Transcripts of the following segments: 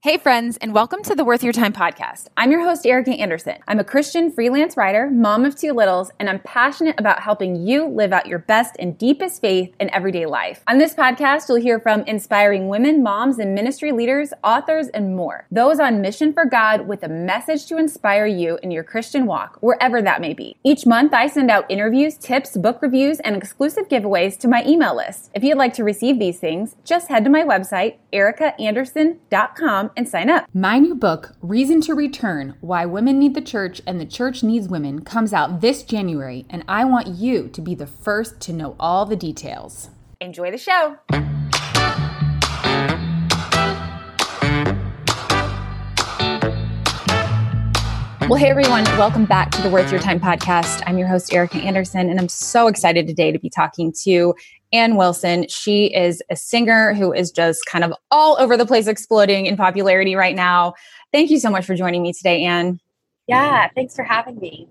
Hey, friends, and welcome to the Worth Your Time podcast. I'm your host, Erica Anderson. I'm a Christian freelance writer, mom of two littles, and I'm passionate about helping you live out your best and deepest faith in everyday life. On this podcast, you'll hear from inspiring women, moms, and ministry leaders, authors, and more. Those on mission for God with a message to inspire you in your Christian walk, wherever that may be. Each month, I send out interviews, tips, book reviews, and exclusive giveaways to my email list. If you'd like to receive these things, just head to my website, ericaanderson.com and sign up. My new book, Reason to Return Why Women Need the Church and the Church Needs Women, comes out this January, and I want you to be the first to know all the details. Enjoy the show. Well, hey everyone, welcome back to the Worth Your Time podcast. I'm your host, Erica Anderson, and I'm so excited today to be talking to Anne Wilson. She is a singer who is just kind of all over the place, exploding in popularity right now. Thank you so much for joining me today, Anne. Yeah, thanks for having me.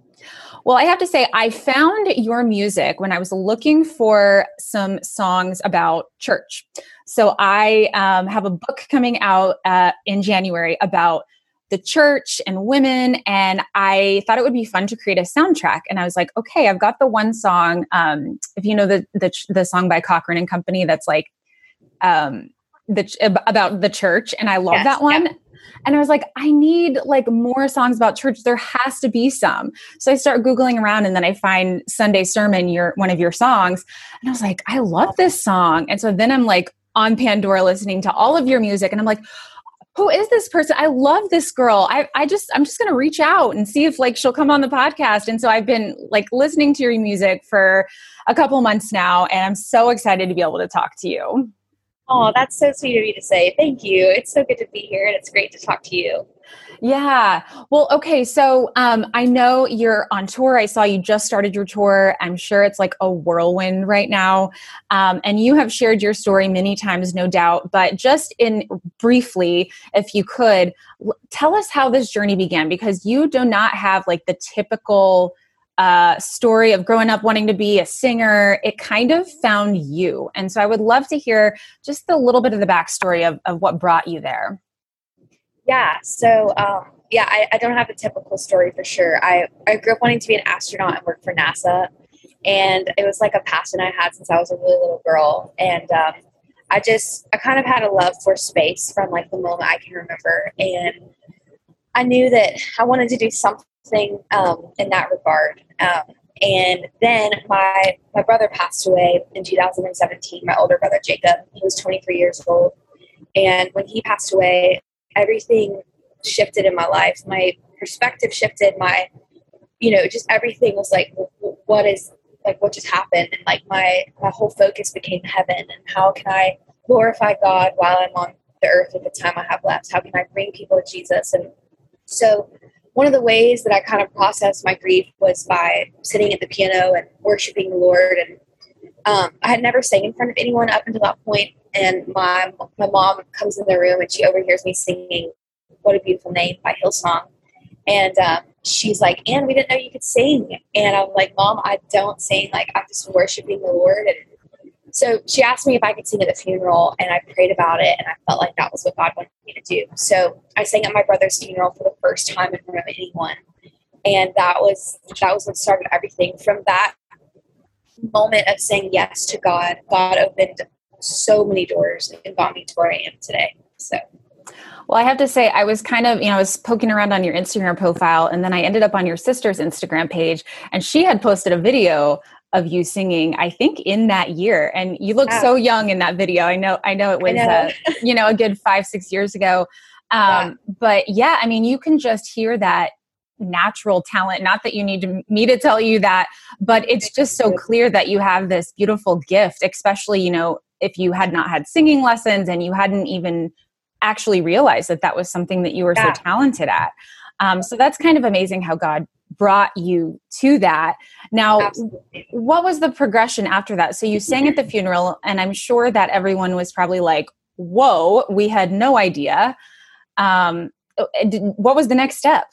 Well, I have to say, I found your music when I was looking for some songs about church. So I um, have a book coming out uh, in January about the church and women and i thought it would be fun to create a soundtrack. And i was like okay i've got the one song um, if you know the, the the song by Cochren and company that's like um the about the church and i love yes, that one. yeah. and i was like i need like more songs about church. There has to be some. So i start googling around and then i find sunday sermon your one of your songs. And i was like i love this song. And so then i'm like on pandora listening to all of your music and i'm like who is this person? I love this girl. I, I just, I'm just going to reach out and see if like she'll come on the podcast. And so I've been like listening to your music for a couple months now, and I'm so excited to be able to talk to you. Oh, that's so sweet of you to say. Thank you. It's so good to be here and it's great to talk to you. Yeah. Well, okay. So um, I know you're on tour. I saw you just started your tour. I'm sure it's like a whirlwind right now. Um, and you have shared your story many times, no doubt. But just in briefly, if you could, tell us how this journey began because you do not have like the typical uh, story of growing up wanting to be a singer, it kind of found you. And so I would love to hear just a little bit of the backstory of, of what brought you there. Yeah. So, um, yeah, I, I, don't have a typical story for sure. I, I grew up wanting to be an astronaut and work for NASA. And it was like a passion I had since I was a really little girl. And um, I just, I kind of had a love for space from like the moment I can remember. And I knew that I wanted to do something um, in that regard. Um, and then my my brother passed away in 2017. My older brother Jacob, he was 23 years old, and when he passed away, everything shifted in my life. My perspective shifted. My, you know, just everything was like, what is like what just happened? And like my my whole focus became heaven and how can I glorify God while I'm on the earth with the time I have left? How can I bring people to Jesus? And so one of the ways that I kind of processed my grief was by sitting at the piano and worshiping the Lord. And um, I had never sang in front of anyone up until that point. And my my mom comes in the room and she overhears me singing "What a Beautiful Name" by Hillsong, and um, she's like, "Anne, we didn't know you could sing." And I'm like, "Mom, I don't sing. Like I'm just worshiping the Lord." And so she asked me if I could sing at the funeral, and I prayed about it, and I felt like that was what God wanted me to do. So I sang at my brother's funeral for the first time in front of anyone, and that was that was what started everything. From that moment of saying yes to God, God opened so many doors and got me to where I am today. So. Well, I have to say, I was kind of, you know, I was poking around on your Instagram profile, and then I ended up on your sister's Instagram page, and she had posted a video of you singing i think in that year and you look so young in that video i know i know it was know. Uh, you know a good five six years ago um, yeah. but yeah i mean you can just hear that natural talent not that you need to, me to tell you that but it's just so clear that you have this beautiful gift especially you know if you had not had singing lessons and you hadn't even actually realized that that was something that you were yeah. so talented at um, so that's kind of amazing how god brought you to that. Now, Absolutely. what was the progression after that? So you sang at the funeral, and I'm sure that everyone was probably like, "Whoa, we had no idea." Um, uh, what was the next step?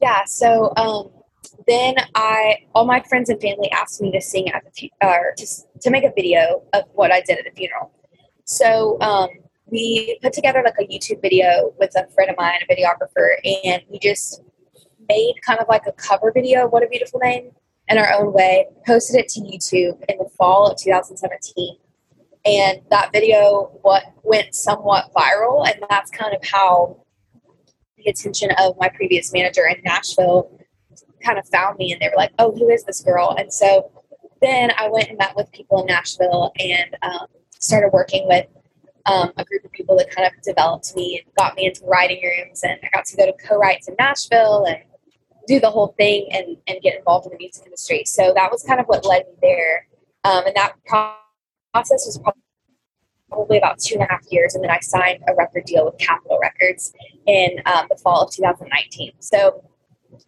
Yeah. So um, then I, all my friends and family asked me to sing at the fu- or to to make a video of what I did at the funeral. So um, we put together like a YouTube video with a friend of mine, a videographer, and we just made kind of like a cover video of "What a Beautiful Name" in our own way. Posted it to YouTube in the fall of 2017, and that video what went somewhat viral, and that's kind of how the attention of my previous manager in Nashville kind of found me and they were like, oh, who is this girl? And so then I went and met with people in Nashville and um, started working with um, a group of people that kind of developed me and got me into writing rooms. And I got to go to co-writes in Nashville and do the whole thing and, and get involved in the music industry. So that was kind of what led me there. Um, and that process was probably probably about two and a half years, and then I signed a record deal with Capitol Records in um, the fall of 2019. So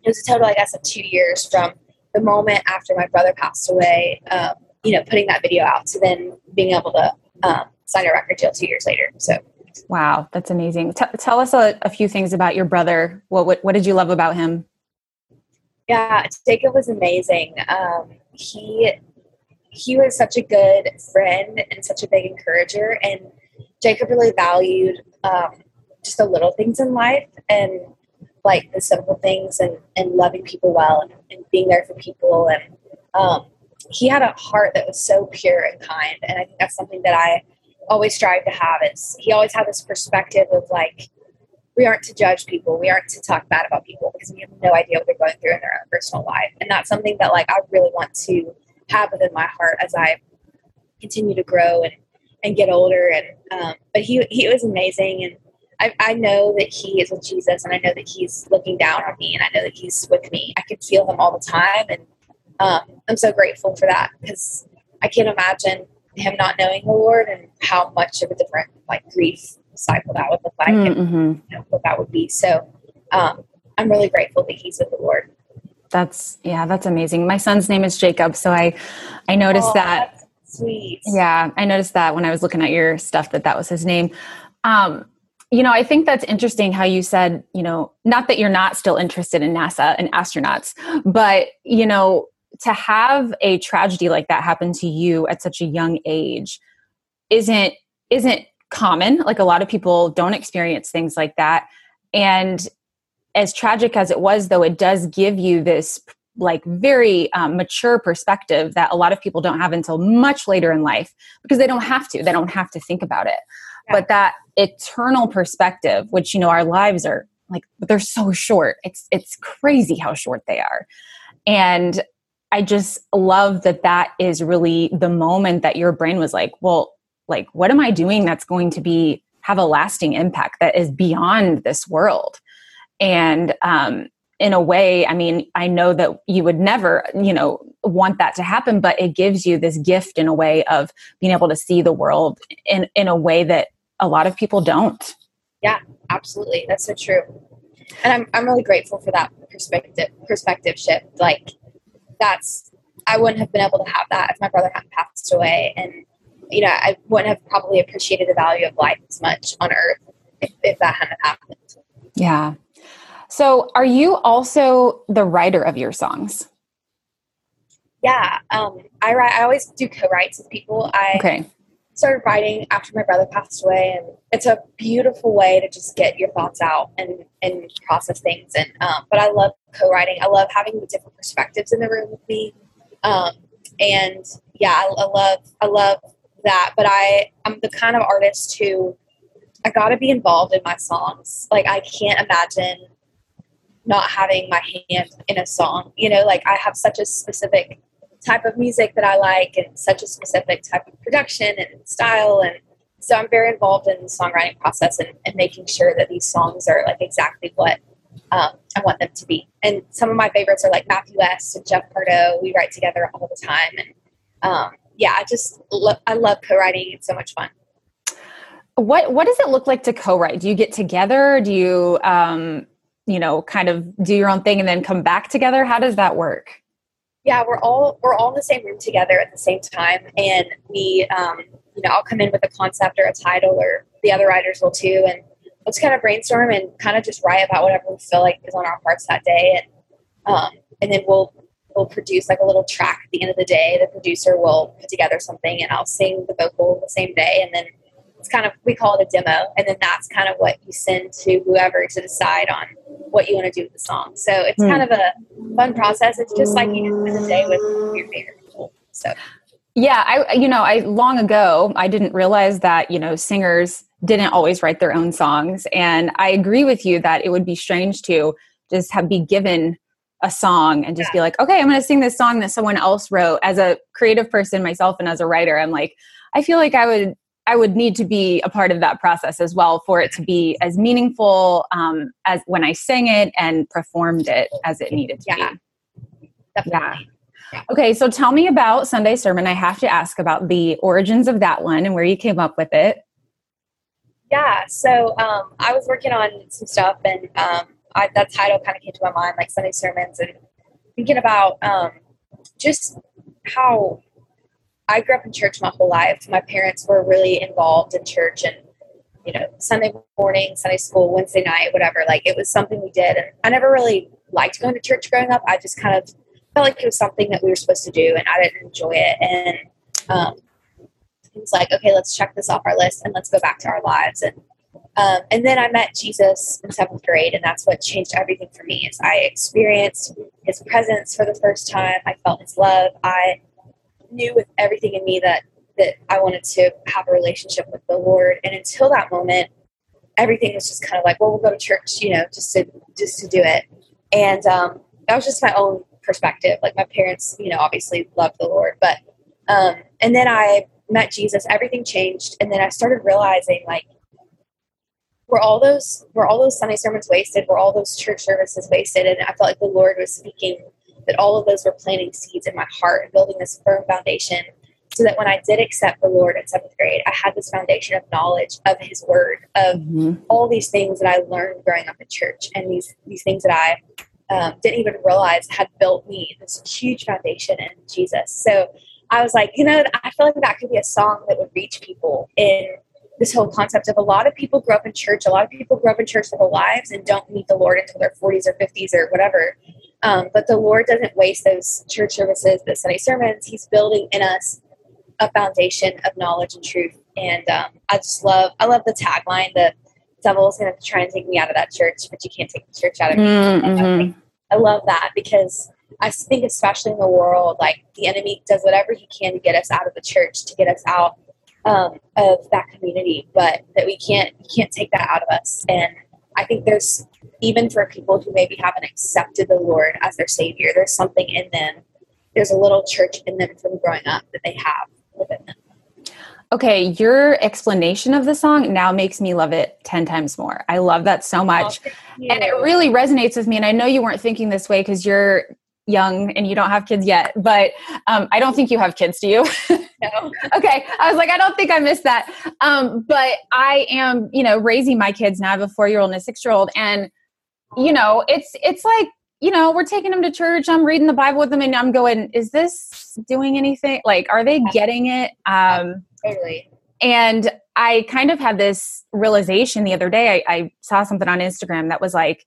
it was a total, I guess, of two years from the moment after my brother passed away, um, you know, putting that video out to then being able to um, sign a record deal two years later. So Wow, that's amazing. T- tell us a, a few things about your brother. What, what what did you love about him? yeah, Jacob was amazing. Um, he he was such a good friend and such a big encourager, and Jacob really valued um, just the little things in life and like the simple things and, and loving people well and, and being there for people. And um, he had a heart that was so pure and kind. And i think that's something that i always strive to have is he always had this perspective of like we aren't to judge people. We aren't to talk bad about people because we have no idea what they're going through in their own personal life. And that's something that like i really want to have within my heart as i continue to grow and and get older. And um, but he he was amazing. And I, I know that he is with Jesus and I know that he's looking down on me and I know that he's with me. I can feel him all the time and um, I'm so grateful for that because I can't imagine him not knowing the Lord and how much of a different like grief cycle that would look like and Mm-hmm. you know, what that would be. So um, I'm really grateful that he's with the Lord. That's yeah, that's amazing. My son's name is Jacob, so I I noticed Oh, that. sweet. Yeah, I noticed that when I was looking at your stuff that that was his name. Um, you know, I think that's interesting how you said, you know, not that you're not still interested in NASA and astronauts, but you know, to have a tragedy like that happen to you at such a young age isn't isn't common. Like a lot of people don't experience things like that. And as tragic as it was though, it does give you this like very um, mature perspective that a lot of people don't have until much later in life because they don't have to they don't have to think about it. But that eternal perspective which you know our lives are like they're so short. It's it's crazy how short they are. And i just love that that is really the moment that your brain was like well like what am i doing that's going to be have a lasting impact that is beyond this world? And um in a way i mean i know that you would never you know want that to happen but it gives you this gift in a way of being able to see the world in in a way that a lot of people don't. Yeah, absolutely. That's so true. And i'm, I'm really grateful for that perspective perspective shift. Like that's i wouldn't have been able to have that if my brother hadn't passed away. And you know i wouldn't have probably appreciated the value of life as much on earth if, if that hadn't happened. Yeah. So are you also the writer of your songs? Yeah um i write i always do co-writes with people. I okay started writing after my brother passed away and it's a beautiful way to just get your thoughts out and and process things. And um, but i love co-writing. I love having the different perspectives in the room with me. Um, and yeah I, I love i love that. But i i'm the kind of artist who i gotta be involved in my songs. Like i can't imagine not having my hand in a song. You know like i have such a specific type of music that I like and such a specific type of production and style. And so I'm very involved in the songwriting process and, and making sure that these songs are like exactly what um, I want them to be. And some of my favorites are like Matthew West and Jeff Pardo. We write together all the time. And um, yeah, I just, lo- I love co-writing. It's so much fun. what what does it look like to co-write do you get together do you um you know, kind of do your own thing and then come back together? How does that work? Yeah, we're all we're all in the same room together at the same time, and we, um, you know, I'll come in with a concept or a title, or the other writers will too, and let's kind of brainstorm and kind of just write about whatever we feel like is on our hearts that day, and um, and then we'll we'll produce like a little track at the end of the day. The producer will put together something, and I'll sing the vocal the same day, and then it's kind of we call it a demo, and then that's kind of what you send to whoever to decide on what you want to do with the song. So it's mm. kind of a fun process. It's just like you spend the day with your favorite people. So yeah, I you know I long ago I didn't realize that you know singers didn't always write their own songs, and I agree with you that it would be strange to just have be given a song and just yeah. be like, okay, I'm going to sing this song that someone else wrote. As a creative person myself and as a writer, I'm like, I feel like I would I would need to be a part of that process as well for it to be as meaningful um, as when I sang it and performed it as it needed to yeah. be. Yeah. yeah. Okay, so tell me about Sunday Sermon. I have to ask about the origins of that one and where you came up with it. Yeah, so um, I was working on some stuff, and um, I, that title kind of came to my mind, like Sunday sermons, and thinking about um, just how I grew up in church my whole life. My parents were really involved in church and, you know, Sunday morning, Sunday school, Wednesday night, whatever. Like it was something we did. And I never really liked going to church growing up. I just kind of felt like it was something that we were supposed to do and I didn't enjoy it. And um, it was like, okay, let's check this off our list and let's go back to our lives. And um, and then I met Jesus in seventh grade, and that's what changed everything for me. Is I experienced His presence for the first time. I felt His love. I knew with everything in me that that I wanted to have a relationship with the Lord. And until that moment, everything was just kind of like, well, we'll go to church, you know, just to just to do it. And um, that was just my own perspective. Like my parents, you know, obviously loved the Lord, but um, and then I met Jesus. Everything changed, and then I started realizing like. Were all those were all those Sunday sermons wasted? Were all those church services wasted? And I felt like the Lord was speaking that all of those were planting seeds in my heart and building this firm foundation so that when I did accept the Lord in seventh grade, I had this foundation of knowledge of His Word, of mm-hmm. all these things that I learned growing up in church, and these these things that I um, didn't even realize had built me this huge foundation in Jesus. So I was like, you know, I feel like that could be a song that would reach people in this whole concept of a lot of people grow up in church. A lot of people grow up in church for their whole lives and don't meet the Lord until their 40s or 50s or whatever. Um, but the Lord doesn't waste those church services, the Sunday sermons. He's building in us a foundation of knowledge and truth. And um, I just love, I love the tagline. The devil's going to try and take me out of that church, but you can't take the church out of me. Mm-hmm. I love that because I think, especially in the world, like the enemy does whatever he can to get us out of the church, to get us out um, of that community, but that we can't, can't take that out of us. And I think there's even for people who maybe haven't accepted the Lord as their Savior, there's something in them. There's a little church in them from growing up that they have within them. Okay, your explanation of the song now makes me love it 10 times more. I love that so much. Oh, and it really resonates with me. And I know you weren't thinking this way because you're young and you don't have kids yet, but um, I don't think you have kids, do you? No. okay. I was like, I don't think I missed that. Um, but I am, you know, raising my kids now. I have a four year old and a six year old. And, you know, it's, it's like, you know, we're taking them to church. I'm reading the Bible with them and I'm going, is this doing anything? Like, are they getting it? Um, totally. And I kind of had this realization the other day. I, I saw something on Instagram that was like,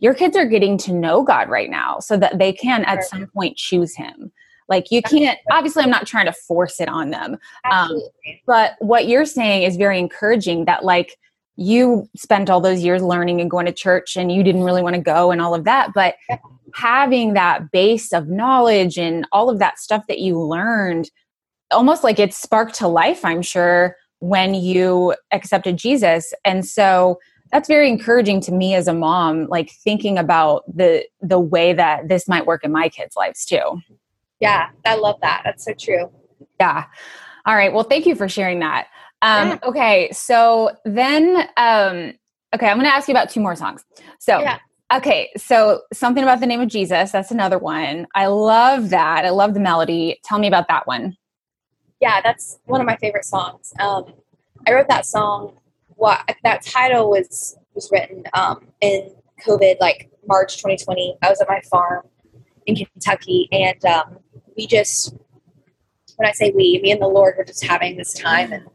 your kids are getting to know God right now so that they can at some point choose Him. Like you can't, obviously, I'm not trying to force it on them. Um, but what you're saying is very encouraging that, like, you spent all those years learning and going to church and you didn't really want to go and all of that. But having that base of knowledge and all of that stuff that you learned, almost like it sparked to life, I'm sure, when you accepted Jesus. And so, that's very encouraging to me as a mom like thinking about the the way that this might work in my kids lives too. Yeah i love that. That's so true. Yeah. All right. Well thank you for sharing that. Um yeah. okay. So then um okay i'm gonna ask you about two more songs. So yeah. okay. So something about the name of jesus that's another one. I love that. I love the melody. Tell me about that one. Yeah that's one of my favorite songs. Um i wrote that song what that title was was written um, in COVID, like March 2020. I was at my farm in Kentucky, and um, we just, when I say we, me and the Lord were just having this time, and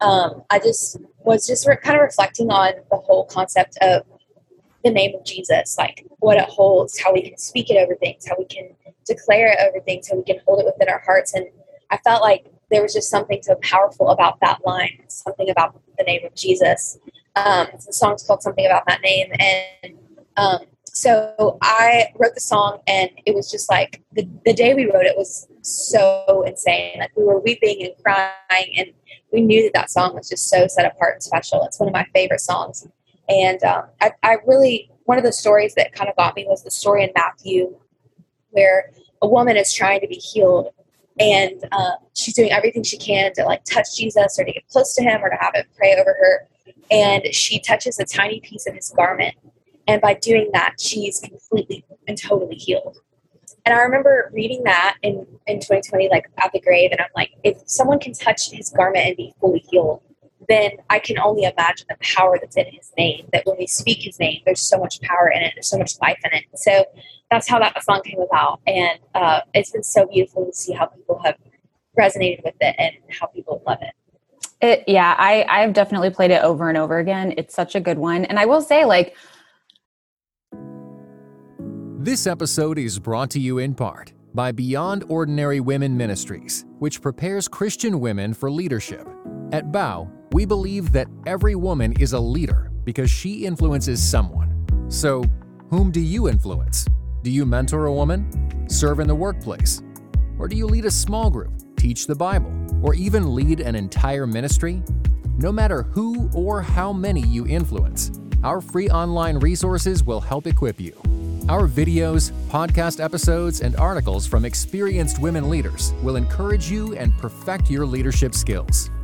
um, I just was just re- kind of reflecting on the whole concept of the name of Jesus, like what it holds, how we can speak it over things, how we can declare it over things, how we can hold it within our hearts. And I felt like there was just something so powerful about that line, something about the name of Jesus. Um, the song's called something about that name, and um, so I wrote the song, and it was just like the, the day we wrote it was so insane. Like we were weeping and crying, and we knew that that song was just so set apart and special. It's one of my favorite songs, and um, I, I really one of the stories that kind of got me was the story in Matthew where a woman is trying to be healed and uh, she's doing everything she can to like touch Jesus or to get close to him or to have him pray over her. And she touches a tiny piece of his garment. And by doing that, she's completely and totally healed. And I remember reading that in, in 2020, like at the grave, and I'm like, if someone can touch his garment and be fully healed, then I can only imagine the power that's in his name. That when we speak his name, there's so much power in it, there's so much life in it. So that's how that song came about. And uh, it's been so beautiful to see how people have resonated with it and how people love it. It, yeah, I, I've definitely played it over and over again. It's such a good one. And I will say, like, this episode is brought to you in part by Beyond Ordinary Women Ministries, which prepares Christian women for leadership. At Bow, we believe that every woman is a leader because she influences someone. So, whom do you influence? Do you mentor a woman? Serve in the workplace? Or do you lead a small group, teach the Bible, or even lead an entire ministry? No matter who or how many you influence, our free online resources will help equip you. Our videos, podcast episodes, and articles from experienced women leaders will encourage you and perfect your leadership skills.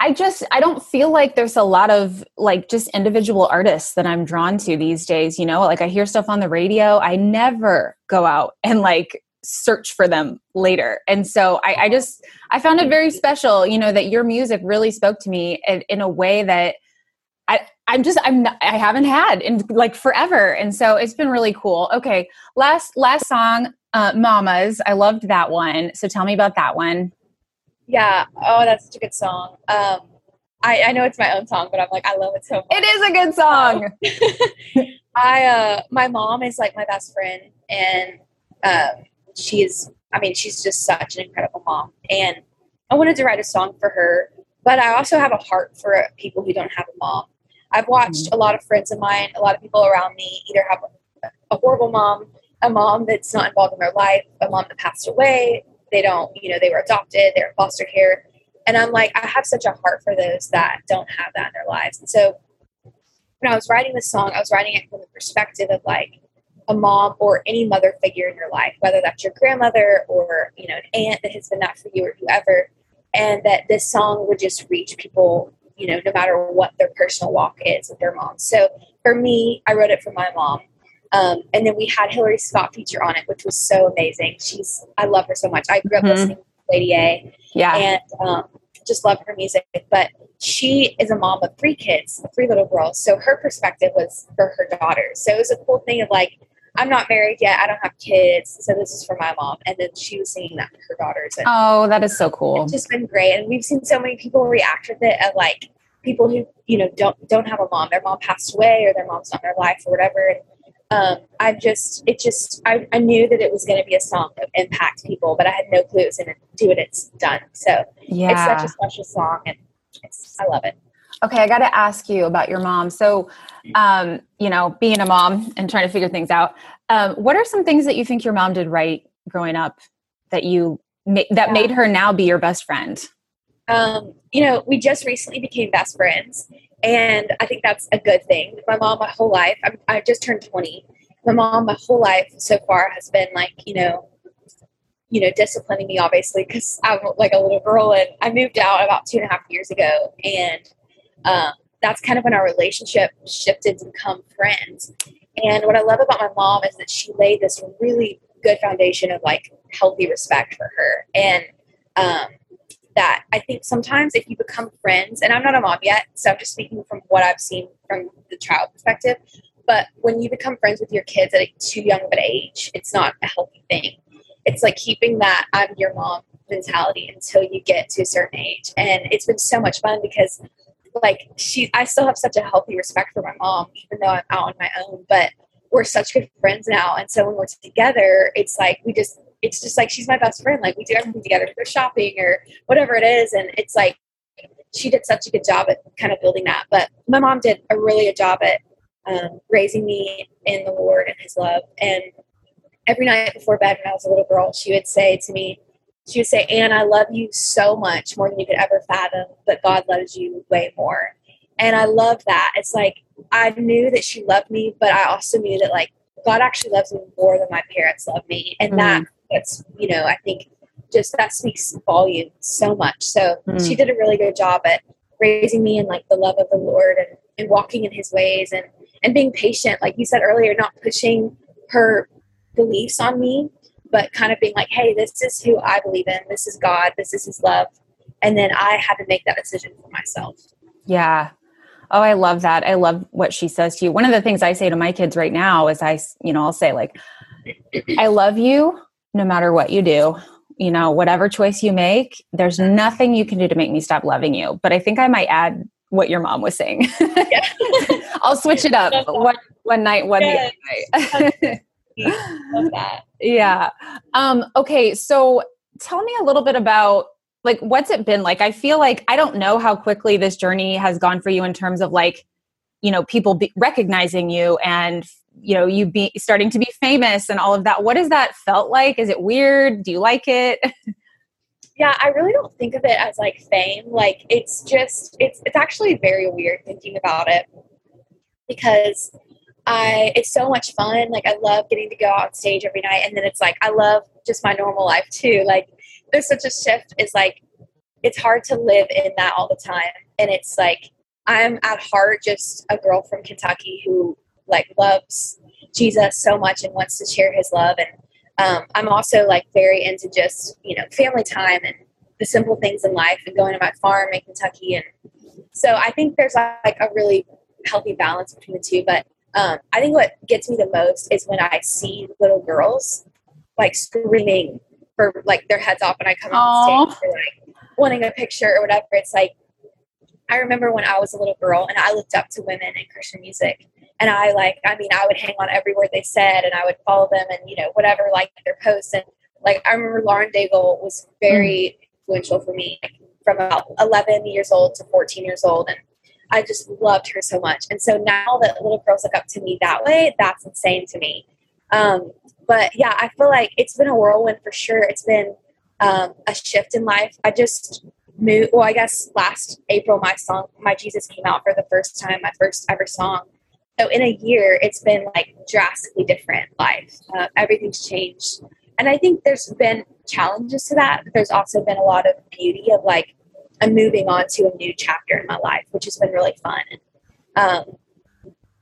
I just I don't feel like there's a lot of like just individual artists that I'm drawn to these days, you know? Like I hear stuff on the radio, I never go out and like search for them later. And so I, I just I found it very special, you know, that your music really spoke to me in, in a way that I I'm just I'm not, I haven't had in like forever, and so it's been really cool. Okay, last last song, uh, "Mamas." I loved that one. So tell me about that one. Yeah. Oh, that's such a good song. Um, I, I know it's my own song, but I'm like, I love it so much. It is a good song. I, uh, my mom is like my best friend, and uh, she is, I mean, she's just such an incredible mom. And I wanted to write a song for her, but I also have a heart for people who don't have a mom. I've watched mm-hmm. a lot of friends of mine, a lot of people around me either have a, a horrible mom, a mom that's not involved in their life, a mom that passed away, they don't, you know, they were adopted, they're in foster care. And I'm like, I have such a heart for those that don't have that in their lives. And so when I was writing this song, I was writing it from the perspective of like a mom or any mother figure in your life, whether that's your grandmother or, you know, an aunt that has been that for you or whoever. And that this song would just reach people, you know, no matter what their personal walk is with their mom. So for me, I wrote it for my mom. Um, and then we had Hillary Scott feature on it, which was so amazing. She's I love her so much. I grew up mm-hmm. listening to Lady A, yeah, and um, just love her music. But she is a mom of three kids, three little girls. So her perspective was for her daughters. So it was a cool thing of like, I'm not married yet. I don't have kids. So this is for my mom. And then she was singing that to her daughters. And oh, that is so cool. It's just been great. And we've seen so many people react with it of like people who, you know, don't don't have a mom. Their mom passed away or their mom's not in their life or whatever. And um, I just, it just, I, I knew that it was going to be a song that impact people, but I had no clue it was going to do what it's done. So yeah. it's such a special song and I love it. Okay, I got to ask you about your mom. So, um, you know, being a mom and trying to figure things out, um, what are some things that you think your mom did right growing up that you ma- that yeah. made her now be your best friend? Um, you know, we just recently became best friends, and I think that's a good thing. My mom, my whole life, I'm, I just turned 20, my mom, my whole life so far has been like, you know, you know, disciplining me obviously because I'm like a little girl and I moved out about two and a half years ago. And um, that's kind of when our relationship shifted to become friends. And what I love about my mom is that she laid this really good foundation of like healthy respect for her. And um, that I think sometimes if you become friends, and I'm not a mom yet, so I'm just speaking from what I've seen from the child perspective, but when you become friends with your kids at a too young of an age, it's not a healthy thing. It's like keeping that I'm your mom mentality until you get to a certain age. And it's been so much fun because like she I still have such a healthy respect for my mom, even though I'm out on my own. But we're such good friends now. And so when we're together, it's like we just it's just like she's my best friend. Like we do everything together, go shopping or whatever it is. And it's like she did such a good job at kind of building that. But my mom did a really good job at um, raising me in the Lord and His love. And every night before bed, when I was a little girl, she would say to me, she would say, Anne, I love you so much more than you could ever fathom, but God loves you way more. And I love that. It's like I knew that she loved me, but I also knew that like God actually loves me more than my parents love me. And mm. that that's you know, I think just that speaks volume so much. So mm. she did a really good job at raising me in like the love of the Lord and, and walking in his ways and and being patient, like you said earlier, not pushing her beliefs on me, but kind of being like, hey, this is who I believe in. This is God. This is his love. And then I had to make that decision for myself. Yeah. Oh, I love that. I love what she says to you. One of the things I say to my kids right now is I, you know, I'll say like, I love you no matter what you do. You know, whatever choice you make, there's nothing you can do to make me stop loving you. But I think I might add what your mom was saying. I'll switch it up one one night, one yes. the other night. yeah. Um, okay, so tell me a little bit about like what's it been like? I feel like I don't know how quickly this journey has gone for you in terms of like, you know, people be recognizing you and you know you be starting to be famous and all of that. What has that felt like? Is it weird? Do you like it? yeah i really don't think of it as like fame like it's just it's it's actually very weird thinking about it because i it's so much fun like i love getting to go on stage every night and then it's like i love just my normal life too like there's such a shift is like it's hard to live in that all the time and it's like i'm at heart just a girl from kentucky who like loves jesus so much and wants to share his love and um, I'm also like very into just you know family time and the simple things in life and going to my farm in Kentucky and so I think there's like a really healthy balance between the two. But um, I think what gets me the most is when I see little girls like screaming for like their heads off when I come on stage or like wanting a picture or whatever. It's like I remember when I was a little girl and I looked up to women in Christian music and I like, I mean, I would hang on every word they said and I would follow them and, you know, whatever, like their posts. And like, I remember Lauren Daigle was very mm. influential for me from about 11 years old to 14 years old. And I just loved her so much. And so now that little girls look up to me that way, that's insane to me. Um, but yeah, I feel like it's been a whirlwind for sure. It's been um, a shift in life. I just moved, well, I guess last April, my song, My Jesus came out for the first time, my first ever song. So in a year, it's been like drastically different life. Uh, everything's changed. And I think there's been challenges to that, but there's also been a lot of beauty of like, I'm moving on to a new chapter in my life, which has been really fun. Um,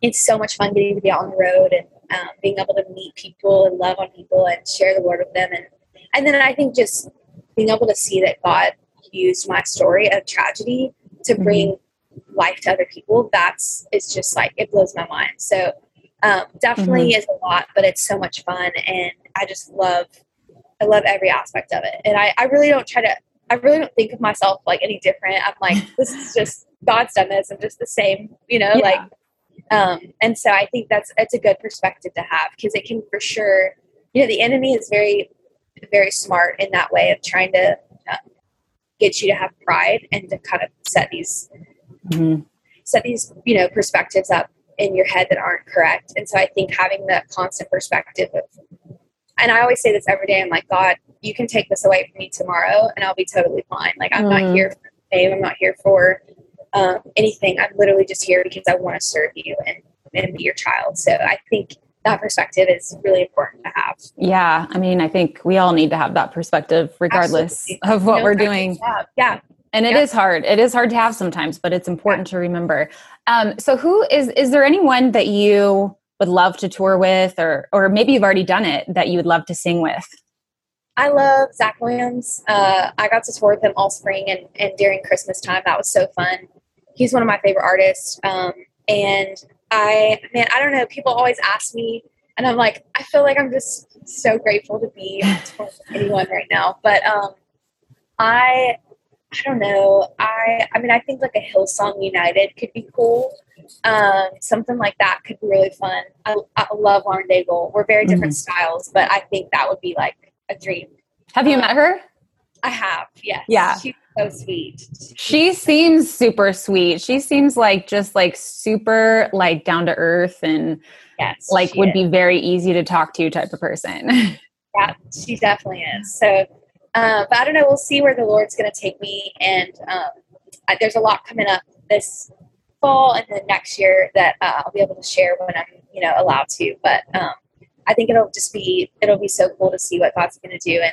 it's so much fun getting to be out on the road and um, being able to meet people and love on people and share the word with them. And, and then I think just being able to see that God used my story of tragedy to mm-hmm. bring life to other people, that's it's just like it blows my mind. So um, definitely mm-hmm. is a lot, but it's so much fun, and I just love I love every aspect of it. And I, I really don't try to I really don't think of myself like any different. I'm like this is just God's done this. I'm just the same, you know, yeah. like. Um, and so I think that's it's a good perspective to have because it can for sure, you know, the enemy is very, very smart in that way of trying to uh, get you to have pride and to kind of set these mm-hmm. set these you know perspectives up in your head that aren't correct and so i think having that constant perspective of and i always say this every day i'm like god you can take this away from me tomorrow and i'll be totally fine like i'm mm-hmm. not here for fame i'm not here for um, anything i'm literally just here because i want to serve you and, and be your child so i think that perspective is really important to have. Yeah, I mean, I think we all need to have that perspective, regardless Absolutely. of what no we're doing. Yeah, and it is hard. It is hard to have sometimes, but it's important yeah. to remember. Um, so, who is is there anyone that you would love to tour with, or or maybe you've already done it that you would love to sing with? I love Zach Williams. Uh, I got to tour with him all spring and, and during Christmas time. That was so fun. He's one of my favorite artists. Um, and I, man, I don't know. People always ask me, and I'm like, I feel like I'm just so grateful to be with anyone right now. But um, I, I don't know. I, I mean, I think like a Hillsong United could be cool. Um, something like that could be really fun. I, I love Lauren Daigle. We're very different mm-hmm. styles, but I think that would be like a dream. Have you um, met her? I have, yes. Yeah. She's so sweet. She seems super sweet. She seems like just like super like down to earth and yes, like would is. be very easy to talk to type of person. yeah, she definitely is. So, uh, but I don't know. We'll see where the Lord's going to take me. And um, I, there's a lot coming up this fall and then next year that uh, I'll be able to share when I'm, you know, allowed to. But um, I think it'll just be it'll be so cool to see what God's going to do, and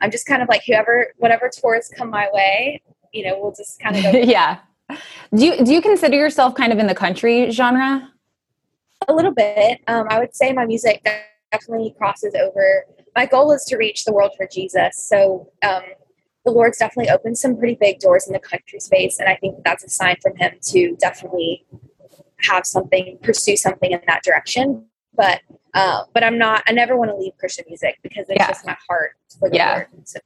I'm just kind of like whoever whatever tours come my way, you know, we'll just kind of go. yeah. Do you do you consider yourself kind of in the country genre? A little bit. Um, I would say my music definitely crosses over. My goal is to reach the world for Jesus. So um, the Lord's definitely opened some pretty big doors in the country space, and I think that's a sign from Him to definitely have something, pursue something in that direction. But uh, but I'm not. I never want to leave Christian music because it's yeah. just my heart for the yeah. Lord. So,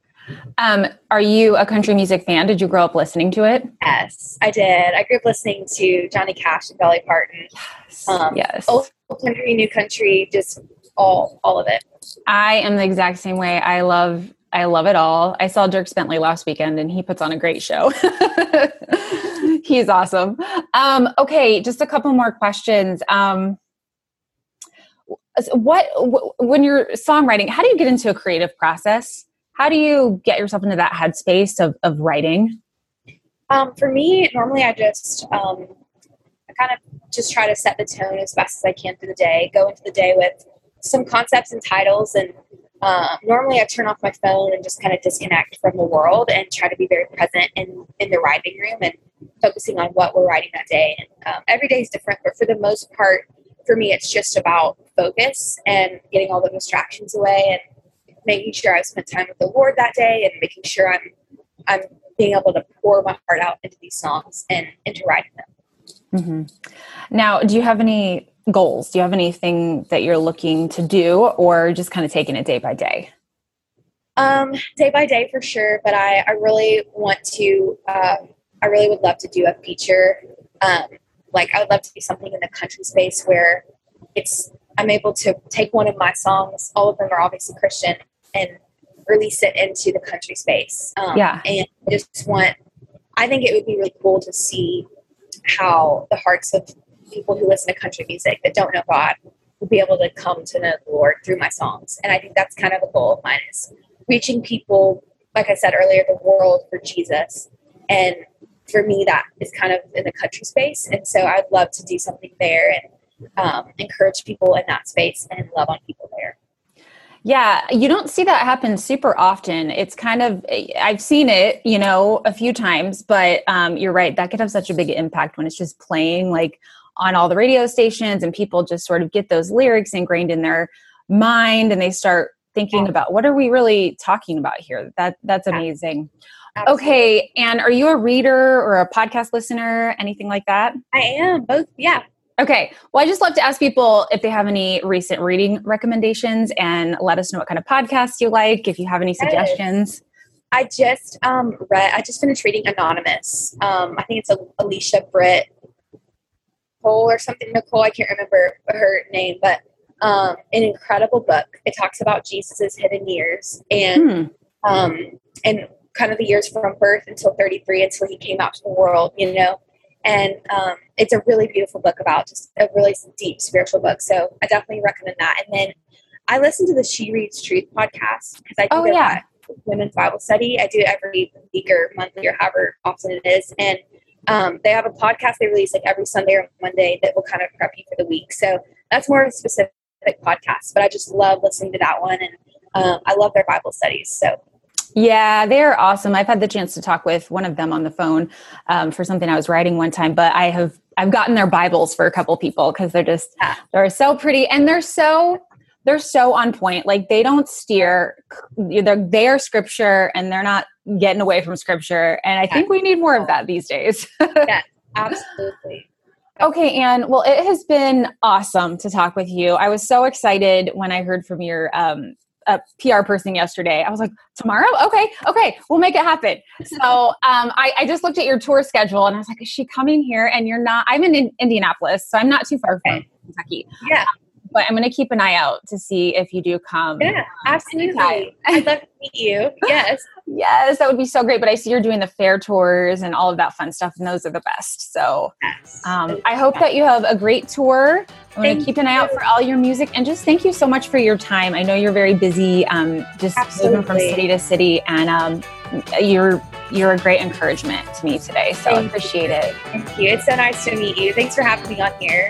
um, are you a country music fan? Did you grow up listening to it? Yes, I did. I grew up listening to Johnny Cash and Dolly Parton. Yes. Um, yes. Old country, new country, just all all of it. I am the exact same way. I love I love it all. I saw Dierks Bentley last weekend and he puts on a great show. He's awesome. Um, okay, just a couple more questions. Um, what when you're songwriting how do you get into a creative process how do you get yourself into that headspace of, of writing um, for me normally i just um, i kind of just try to set the tone as best as i can for the day go into the day with some concepts and titles and um, normally i turn off my phone and just kind of disconnect from the world and try to be very present in, in the writing room and focusing on what we're writing that day and um, every day is different but for the most part for me, it's just about focus and getting all the distractions away and making sure I've spent time with the Lord that day and making sure I'm I'm being able to pour my heart out into these songs and into writing them. Mm-hmm. Now, do you have any goals? Do you have anything that you're looking to do, or just kind of taking it day by day? Um, day by day for sure, but I, I really want to. Um, I really would love to do a feature um, like I would love to do something in the country space where it's I'm able to take one of my songs, all of them are obviously Christian, and release it into the country space. Um, yeah, and just want. I think it would be really cool to see how the hearts of people who listen to country music that don't know God will be able to come to know the Lord through my songs. And I think that's kind of a goal of mine is reaching people, like I said earlier, the world for Jesus and for me, that is kind of in the country space. And so I'd love to do something there and um, encourage people in that space and love on people there. Yeah, you don't see that happen super often. It's kind of, I've seen it, you know, a few times, but um, you're right. That could have such a big impact when it's just playing like on all the radio stations and people just sort of get those lyrics ingrained in their mind and they start thinking about what are we really talking about here that that's amazing Absolutely. Okay. And are you a reader or a podcast listener, anything like that? I am, both. Yeah. Okay. Well, I just love to ask people if they have any recent reading recommendations and let us know what kind of podcasts you like, if you have any suggestions. I just um, read, I just finished reading Anonymous. Um, I think it's a, Alicia Britt Cole or something, Nicole, I can't remember her name, but um, an incredible book. It talks about Jesus's hidden years and hmm. um, and kind of the years from birth until 33 until he came out to the world, you know. And um, it's a really beautiful book about just a really deep spiritual book. So I definitely recommend that. And then I listen to the She Reads Truth podcast because I do oh, yeah. women's Bible study. I do it every week or monthly or however often it is. And um, they have a podcast they release like every Sunday or Monday that will kind of prep you for the week. So that's more of a specific podcast, but I just love listening to that one, and um, I love their Bible studies. So yeah, they're awesome. I've had the chance to talk with one of them on the phone um, for something I was writing one time, but I have I've gotten their Bibles for a couple people because they're just they're so pretty and they're so they're so on point. Like they don't steer. They're they are scripture and they're not getting away from scripture. And I think we need more of that these days. yeah, absolutely. Okay, Anne. Well, it has been awesome to talk with you. I was so excited when I heard from your um, a PR person yesterday. I was like, tomorrow? Okay, okay, we'll make it happen. So um, I, I, just looked at your tour schedule and I was like, is she coming here? And you're not, I'm in Indianapolis, so I'm not too far okay. from Kentucky. Yeah but I'm going to keep an eye out to see if you do come. Yeah, um, absolutely. I'd love to meet you. Yes. yes, that would be so great. But I see you're doing the fair tours and all of that fun stuff, and those are the best. So yes. um, I hope that you have a great tour. I'm going to keep an eye out for all your music and just thank you so much for your time. I know you're very busy, um, just absolutely. moving from city to city, and um, you're you're a great encouragement to me today. So thank I appreciate you. it. Thank you. It's so nice to meet you. Thanks for having me on here.